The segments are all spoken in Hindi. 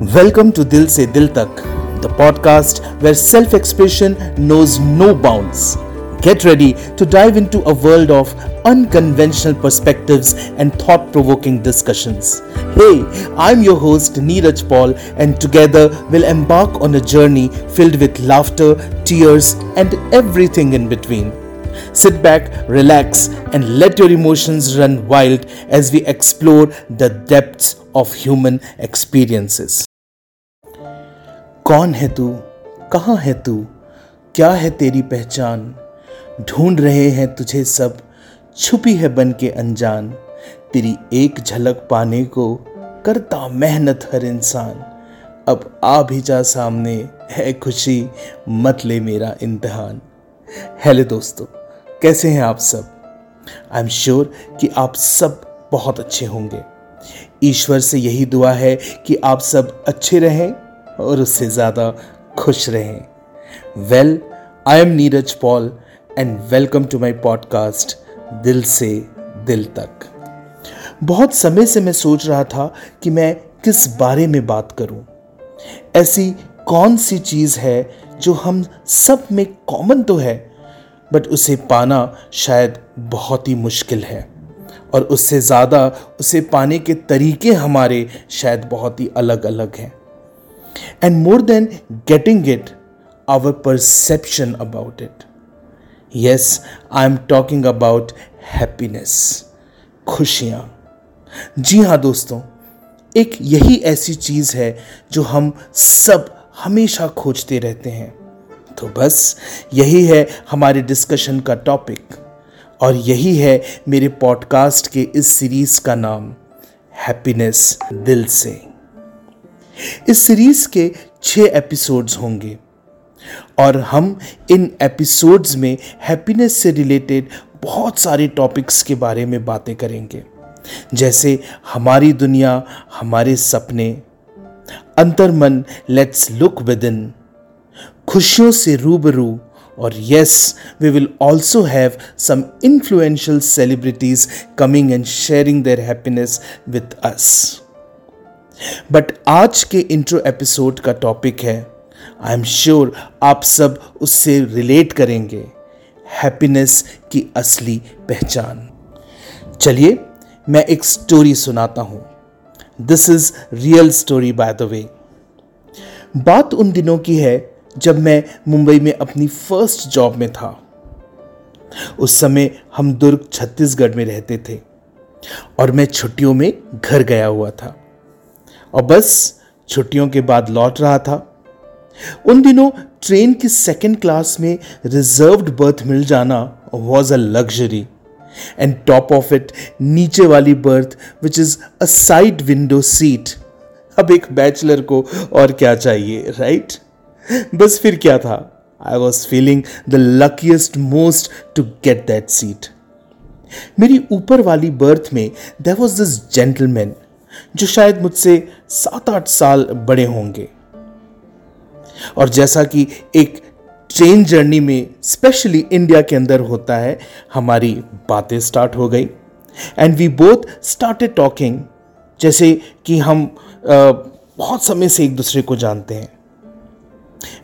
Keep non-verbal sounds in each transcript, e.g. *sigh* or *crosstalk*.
Welcome to Dil Se Dil Tak, the podcast where self expression knows no bounds. Get ready to dive into a world of unconventional perspectives and thought provoking discussions. Hey, I'm your host Neeraj Paul, and together we'll embark on a journey filled with laughter, tears, and everything in between. Sit back, relax, and let your emotions run wild as we explore the depths of human experiences. कौन है तू? कहाँ है तू? क्या है तेरी पहचान? ढूंढ रहे हैं तुझे सब। छुपी है बन के अनजान। तेरी एक झलक पाने को करता मेहनत हर इंसान। अब आ भी जा सामने, है खुशी, मत ले मेरा इम्तहान। हेलो दोस्तों, कैसे हैं आप सब? आई एम श्योर कि आप सब बहुत अच्छे होंगे। ईश्वर से यही दुआ है कि आप सब अच्छे रहें और उससे ज़्यादा खुश रहें। Well I am Neeraj Paul and welcome to my podcast Dil Se Dil तक बहुत समय से मैं सोच रहा था कि मैं किस बारे में बात करूँ। ऐसी कौन सी चीज़ है जो हम सब में कॉमन तो है बट उसे पाना शायद बहुत ही मुश्किल है। और उससे ज़्यादा उसे पाने के तरीके हमारे शायद बहुत ही अलग अलग हैं। And more than getting it, our perception about it. Yes, I am talking about happiness, खुशियाँ जी हाँ दोस्तों एक यही ऐसी चीज़ है जो हम सब हमेशा खोजते रहते हैं। तो बस यही है हमारे डिस्कशन का टॉपिक और यही है मेरे पॉडकास्ट के इस सीरीज़ का नाम हैप्पीनेस दिल से। इस सीरीज़ के छह एपिसोड्स होंगे। और हम इन एपिसोड्स में हैप्पीनेस से रिलेटेड बहुत सारे टॉपिक्स के बारे में बातें करेंगे। जैसे हमारी दुनिया, हमारे सपने, अंतर्मन लेट्स लुक विद इन खुशियों से रूबरू और yes we will also have some influential celebrities coming and sharing their happiness with us but आज के इंट्रो एपिसोड का टॉपिक है आई एम श्योर आप सब उससे रिलेट करेंगे हैप्पीनेस की असली पहचान। चलिए, मैं एक स्टोरी सुनाता हूँ। This is real story by the way बात उन दिनों की है जब मैं मुंबई में अपनी फ़र्स्ट जॉब में था। उस समय हम दुर्ग छत्तीसगढ़ में रहते थे और मैं छुट्टियों में घर गया हुआ था। और बस छुट्टियों के बाद लौट रहा था। उन दिनों ट्रेन की सेकेंड क्लास में रिजर्व्ड बर्थ मिल जाना was a luxury and top of it नीचे वाली berth which is a side window seat अब एक बैचलर को और क्या चाहिए राइट बस फिर क्या था? I was feeling the luckiest most to get that seat मेरी ऊपर वाली बर्थ में देर वॉज़ दिस जेंटलमैन जो शायद मुझसे सात आठ साल बड़े होंगे। और जैसा कि एक ट्रेन जर्नी में स्पेशली इंडिया के अंदर होता है हमारी बातें स्टार्ट हो गई। And we both started talking जैसे कि हम आ, बहुत समय से एक दूसरे को जानते हैं।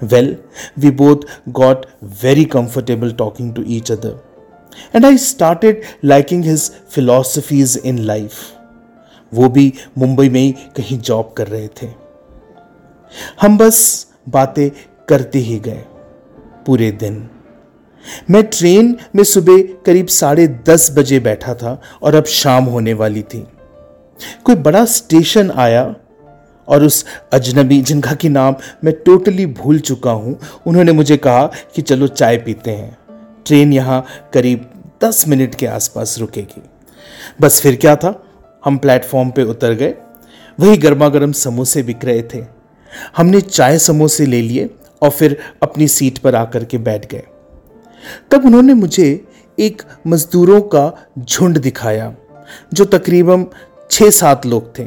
Well we both got very comfortable talking to each other and I started liking his philosophies in life वो भी मुंबई में ही कहीं जॉब कर रहे थे। हम बस बातें करते ही गए पूरे दिन। मैं ट्रेन में सुबह करीब साढ़े दस बजे बैठा था और अब शाम होने वाली थी। कोई बड़ा स्टेशन आया और उस अजनबी जिनका की नाम मैं टोटली भूल चुका हूँ, उन्होंने मुझे कहा कि चलो चाय पीते हैं। ट्रेन यहाँ करीब दस मिनट के आसपास रुकेगी। बस फिर क्या था? हम प्लेटफॉर्म पे उतर गए। वही गर्मा गर्म समोसे बिक रहे थे। हमने चाय समोसे ले लिए और फिर अपनी सीट पर आकर के बैठ गए। तब उन्होंने मुझे एक मजदूरों का झुंड दिखाया, जो तकरीबन छः सात लोग थे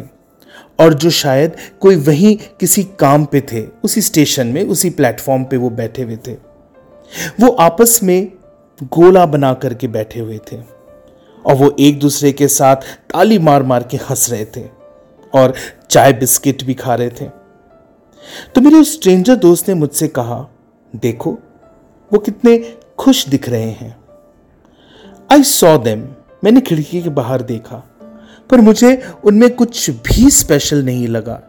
और जो शायद कोई वहीं किसी काम पे थे, उसी स्टेशन में, उसी प्लेटफॉर्म पे वो बैठे हुए थे। वो आपस में गोला बना करके बैठे हुए थे। और वो एक दूसरे के साथ ताली मार मार के हंस रहे थे और चाय बिस्किट भी खा रहे थे। तो मेरे उस स्ट्रेंजर दोस्त ने मुझसे कहा, देखो, वो कितने खुश दिख रहे हैं। आई सॉ देम मैंने खिड़की के बाहर देखा, पर मुझे उनमें कुछ भी स्पेशल नहीं लगा।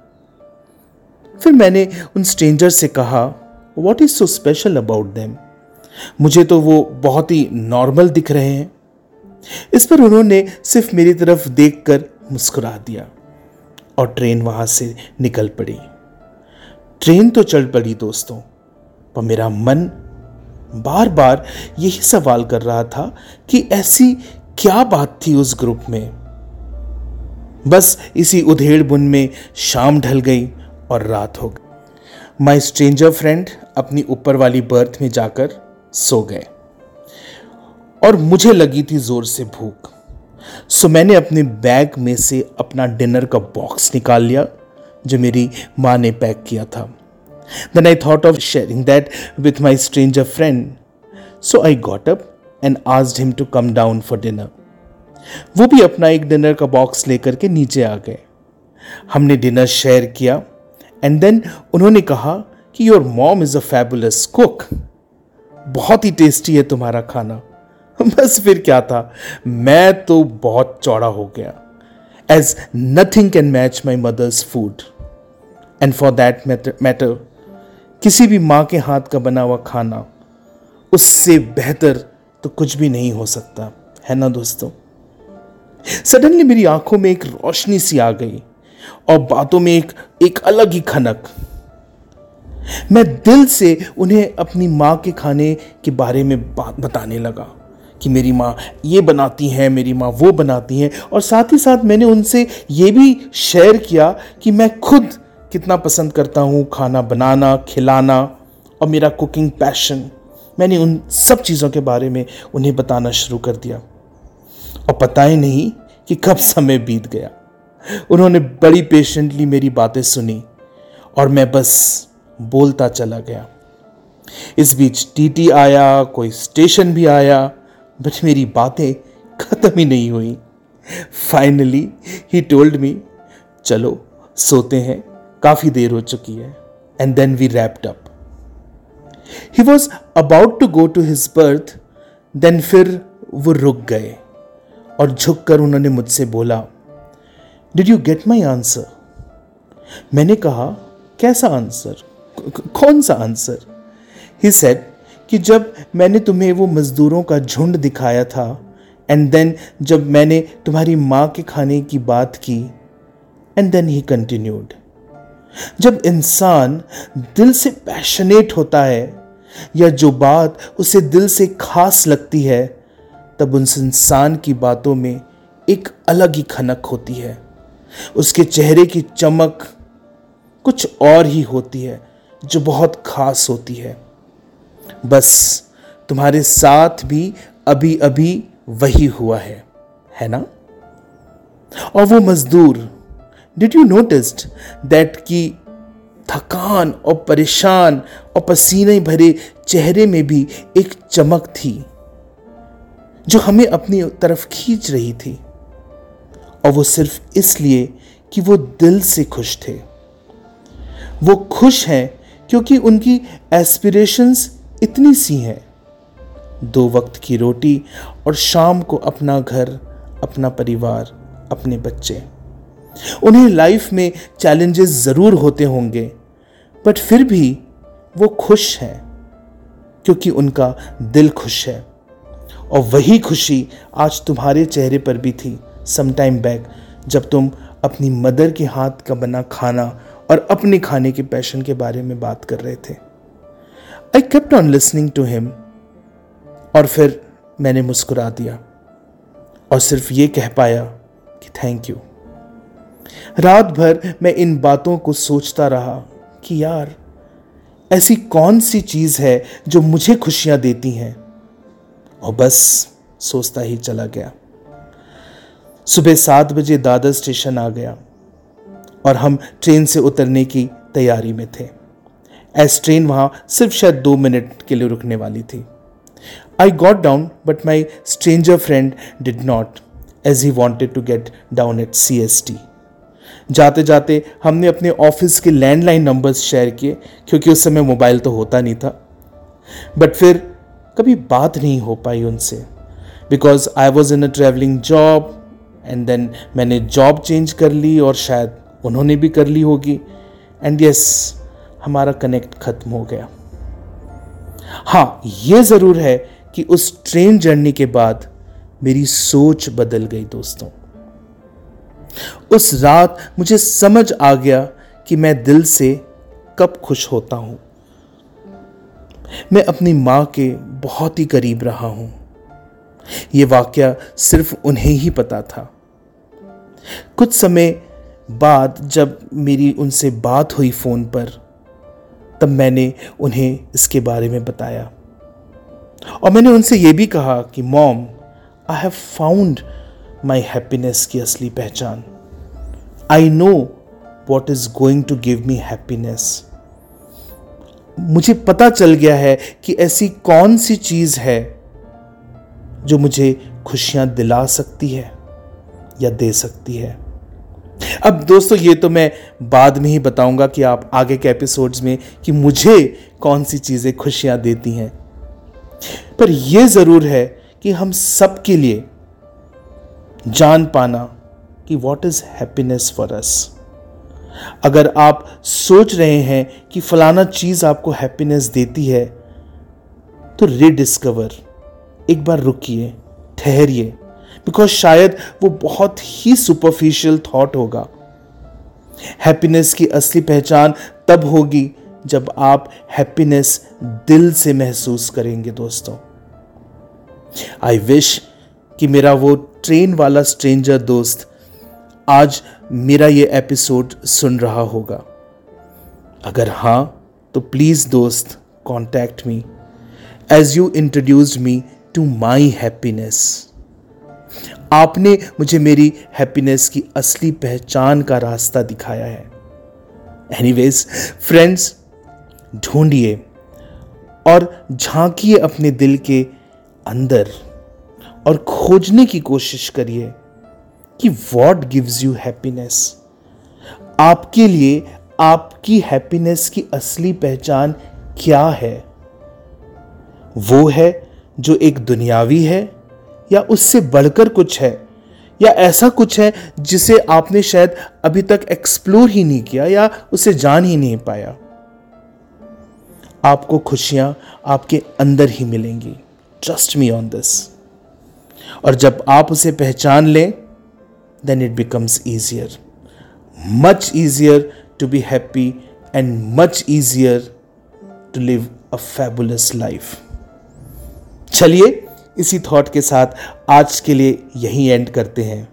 फिर मैंने उन स्ट्रेंजर से कहा what is so special about them मुझे तो वो बहुत ही नॉर्मल दिख रहे हैं। इस पर उन्होंने सिर्फ़ मेरी तरफ़ देखकर मुस्कुरा दिया और ट्रेन वहाँ से निकल पड़ी। ट्रेन तो चल पड़ी दोस्तों, पर मेरा मन बार बार यही सवाल कर रहा था कि ऐसी क्या बात थी उस ग्रुप में। बस इसी उधेड़ बुन में शाम ढल गई और रात हो गई। माई स्ट्रेंजर फ्रेंड अपनी ऊपर वाली बर्थ में जाकर सो गए। और मुझे लगी थी ज़ोर से भूख। सो मैंने अपने बैग में से अपना डिनर का बॉक्स निकाल लिया, जो मेरी माँ ने पैक किया था। Then I thought of sharing that with my stranger friend so I got up and asked him to come down for dinner वो भी अपना एक डिनर का बॉक्स लेकर के नीचे आ गए। हमने डिनर शेयर किया एंड देन उन्होंने कहा कि your mom is a fabulous cook बहुत ही टेस्टी है तुम्हारा खाना। *laughs* बस फिर क्या था? मैं तो बहुत चौड़ा हो गया। As nothing can match my mother's food and for that matter किसी भी माँ के हाथ का बना हुआ खाना, उससे बेहतर तो कुछ भी नहीं हो सकता। है ना दोस्तों? सडनली मेरी आँखों में एक रोशनी सी आ गई और बातों में एक एक अलग ही खनक। मैं दिल से उन्हें अपनी माँ के खाने के बारे में बात बताने लगा। कि मेरी माँ ये बनाती हैं, मेरी माँ वो बनाती हैं। और साथ ही साथ मैंने उनसे ये भी शेयर किया कि मैं खुद कितना पसंद करता हूँ खाना बनाना, खिलाना और मेरा कुकिंग पैशन। मैंने उन सब चीज़ों के बारे में उन्हें बताना शुरू कर दिया। और पता ही नहीं कि कब समय बीत गया। उन्होंने बड़ी पेशेंटली मेरी बातें सुनी और मैं बस बोलता चला गया। इस बीच टीटी आया, कोई स्टेशन भी आया बट मेरी बातें खत्म ही नहीं हुई। फाइनली ही टोल्ड मी चलो, सोते हैं। काफ़ी देर हो चुकी है। And then we wrapped up he was about to go to his berth then फिर वो रुक गए और झुककर उन्होंने मुझसे बोला did you get my answer मैंने कहा, कैसा आंसर कौन सा आंसर ही सेड कि जब मैंने तुम्हें वो मजदूरों का झुंड दिखाया था एंड देन जब मैंने तुम्हारी माँ के खाने की बात की एंड देन ही कंटिन्यूड जब इंसान दिल से पैशनेट होता है, या जो बात उसे दिल से खास लगती है, तब उस इंसान की बातों में एक अलग ही खनक होती है। उसके चेहरे की चमक कुछ और ही होती है, जो बहुत खास होती है। बस तुम्हारे साथ भी अभी अभी वही हुआ है है ना? और वो मजदूर डिड यू नोटिस्ड दैट कि थकान और परेशान और पसीने भरे चेहरे में भी एक चमक थी, जो हमें अपनी तरफ़ खींच रही थी। और वो सिर्फ़ इसलिए कि वो दिल से खुश थे। वो खुश हैं क्योंकि उनकी एस्पिरेशंस इतनी सी हैं। दो वक्त की रोटी और शाम को अपना घर, अपना परिवार, अपने बच्चे। उन्हें लाइफ में चैलेंजेस ज़रूर होते होंगे बट फिर भी वो खुश हैं, क्योंकि उनका दिल खुश है। और वही खुशी आज तुम्हारे चेहरे पर भी थी सम टाइम बैक जब तुम अपनी मदर के हाथ का बना खाना और अपने खाने के पैशन के बारे में बात कर रहे थे। I kept on listening to him और फिर मैंने मुस्कुरा दिया और सिर्फ़ ये कह पाया कि थैंक यू रात भर मैं इन बातों को सोचता रहा कि यार, ऐसी कौन सी चीज़ है जो मुझे खुशियाँ देती हैं? और बस सोचता ही चला गया। सुबह सात बजे दादर स्टेशन आ गया और हम ट्रेन से उतरने की तैयारी में थे। एस ट्रेन वहाँ सिर्फ़ शायद दो मिनट के लिए रुकने वाली थी। I got down but my stranger friend did not as he wanted to get down at C S T जाते जाते हमने अपने ऑफ़िस के लैंडलाइन नंबर्स शेयर किए, क्योंकि उस समय मोबाइल तो होता नहीं था। बट फिर कभी बात नहीं हो पाई उनसे because I was in a travelling job and then मैंने जॉब चेंज कर ली, और शायद उन्होंने भी कर ली होगी। एंड यस हमारा कनेक्ट खत्म हो गया। हाँ ये ज़रूर है कि उस ट्रेन जर्नी के बाद मेरी सोच बदल गई दोस्तों। उस रात मुझे समझ आ गया कि मैं दिल से कब खुश होता हूँ। मैं अपनी माँ के बहुत ही करीब रहा हूँ। यह वाक्य सिर्फ़ उन्हें ही पता था। कुछ समय बाद जब मेरी उनसे बात हुई फ़ोन पर तब मैंने उन्हें इसके बारे में बताया। और मैंने उनसे यह भी कहा कि, mom I have found my happiness की असली पहचान। I know what is going to give me happiness मुझे पता चल गया है कि ऐसी कौन सी चीज़ है जो मुझे खुशियाँ दिला सकती है या दे सकती है। अब दोस्तों, ये तो मैं बाद में ही बताऊँगा कि आप आगे के एपिसोड्स में कि मुझे कौन सी चीज़ें खुशियाँ देती हैं। पर यह ज़रूर है कि हम सबके लिए जान पाना कि what is happiness for us अगर आप सोच रहे हैं कि फलाना चीज़ आपको हैप्पीनेस देती है तो रिडिस्कवर एक बार रुकिए, ठहरिए। बिकॉज़ शायद वो बहुत ही सुपरफिशियल थॉट होगा। हैप्पीनेस की असली पहचान तब होगी जब आप हैप्पीनेस दिल से महसूस करेंगे दोस्तों। आई विश कि मेरा वो ट्रेन वाला स्ट्रेंजर दोस्त आज मेरा ये एपिसोड सुन रहा होगा। अगर हाँ तो प्लीज़ दोस्त contact me as you introduced me to my happiness आपने मुझे मेरी हैप्पीनेस की असली पहचान का रास्ता दिखाया है। एनीवेज फ्रेंड्स ढूंढिए और झांकिए अपने दिल के अंदर और खोजने की कोशिश करिए कि वॉट गिव्स यू हैप्पीनेस आपके लिए आपकी हैप्पीनेस की असली पहचान क्या है? वो है जो एक दुनियावी है या उससे बढ़कर कुछ है, या ऐसा कुछ है जिसे आपने शायद अभी तक एक्सप्लोर ही नहीं किया या उसे जान ही नहीं पाया। आपको खुशियाँ आपके अंदर ही मिलेंगी। ट्रस्ट मी ऑन दिस और जब आप उसे पहचान लें then it becomes easier much easier to be happy and much easier to live a fabulous life चलिए इसी थॉट के साथ आज के लिए यही एंड करते हैं।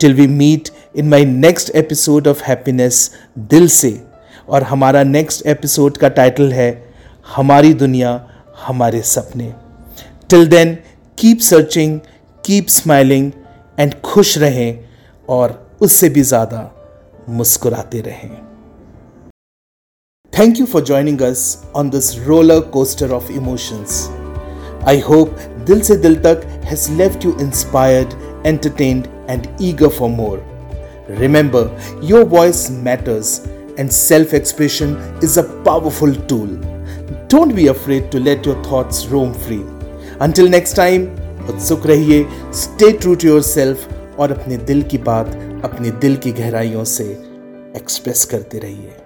Till we meet in my next episode of happiness दिल से। और हमारा नेक्स्ट एपिसोड का टाइटल है, हमारी दुनिया, हमारे सपने। Till then keep searching keep smiling and खुश रहें और उससे भी ज़्यादा मुस्कुराते रहें। Thank you for joining us on this roller coaster of emotions I hope Dil Se Dil Tak has left you inspired, entertained, and eager for more. Remember, your voice matters, and self expression is a powerful tool. Don't be afraid to let your thoughts roam free. Until next time, उत्सुक रहिए stay true to yourself और अपने दिल की बात अपने दिल की गहराइयों से एक्सप्रेस करते रहिए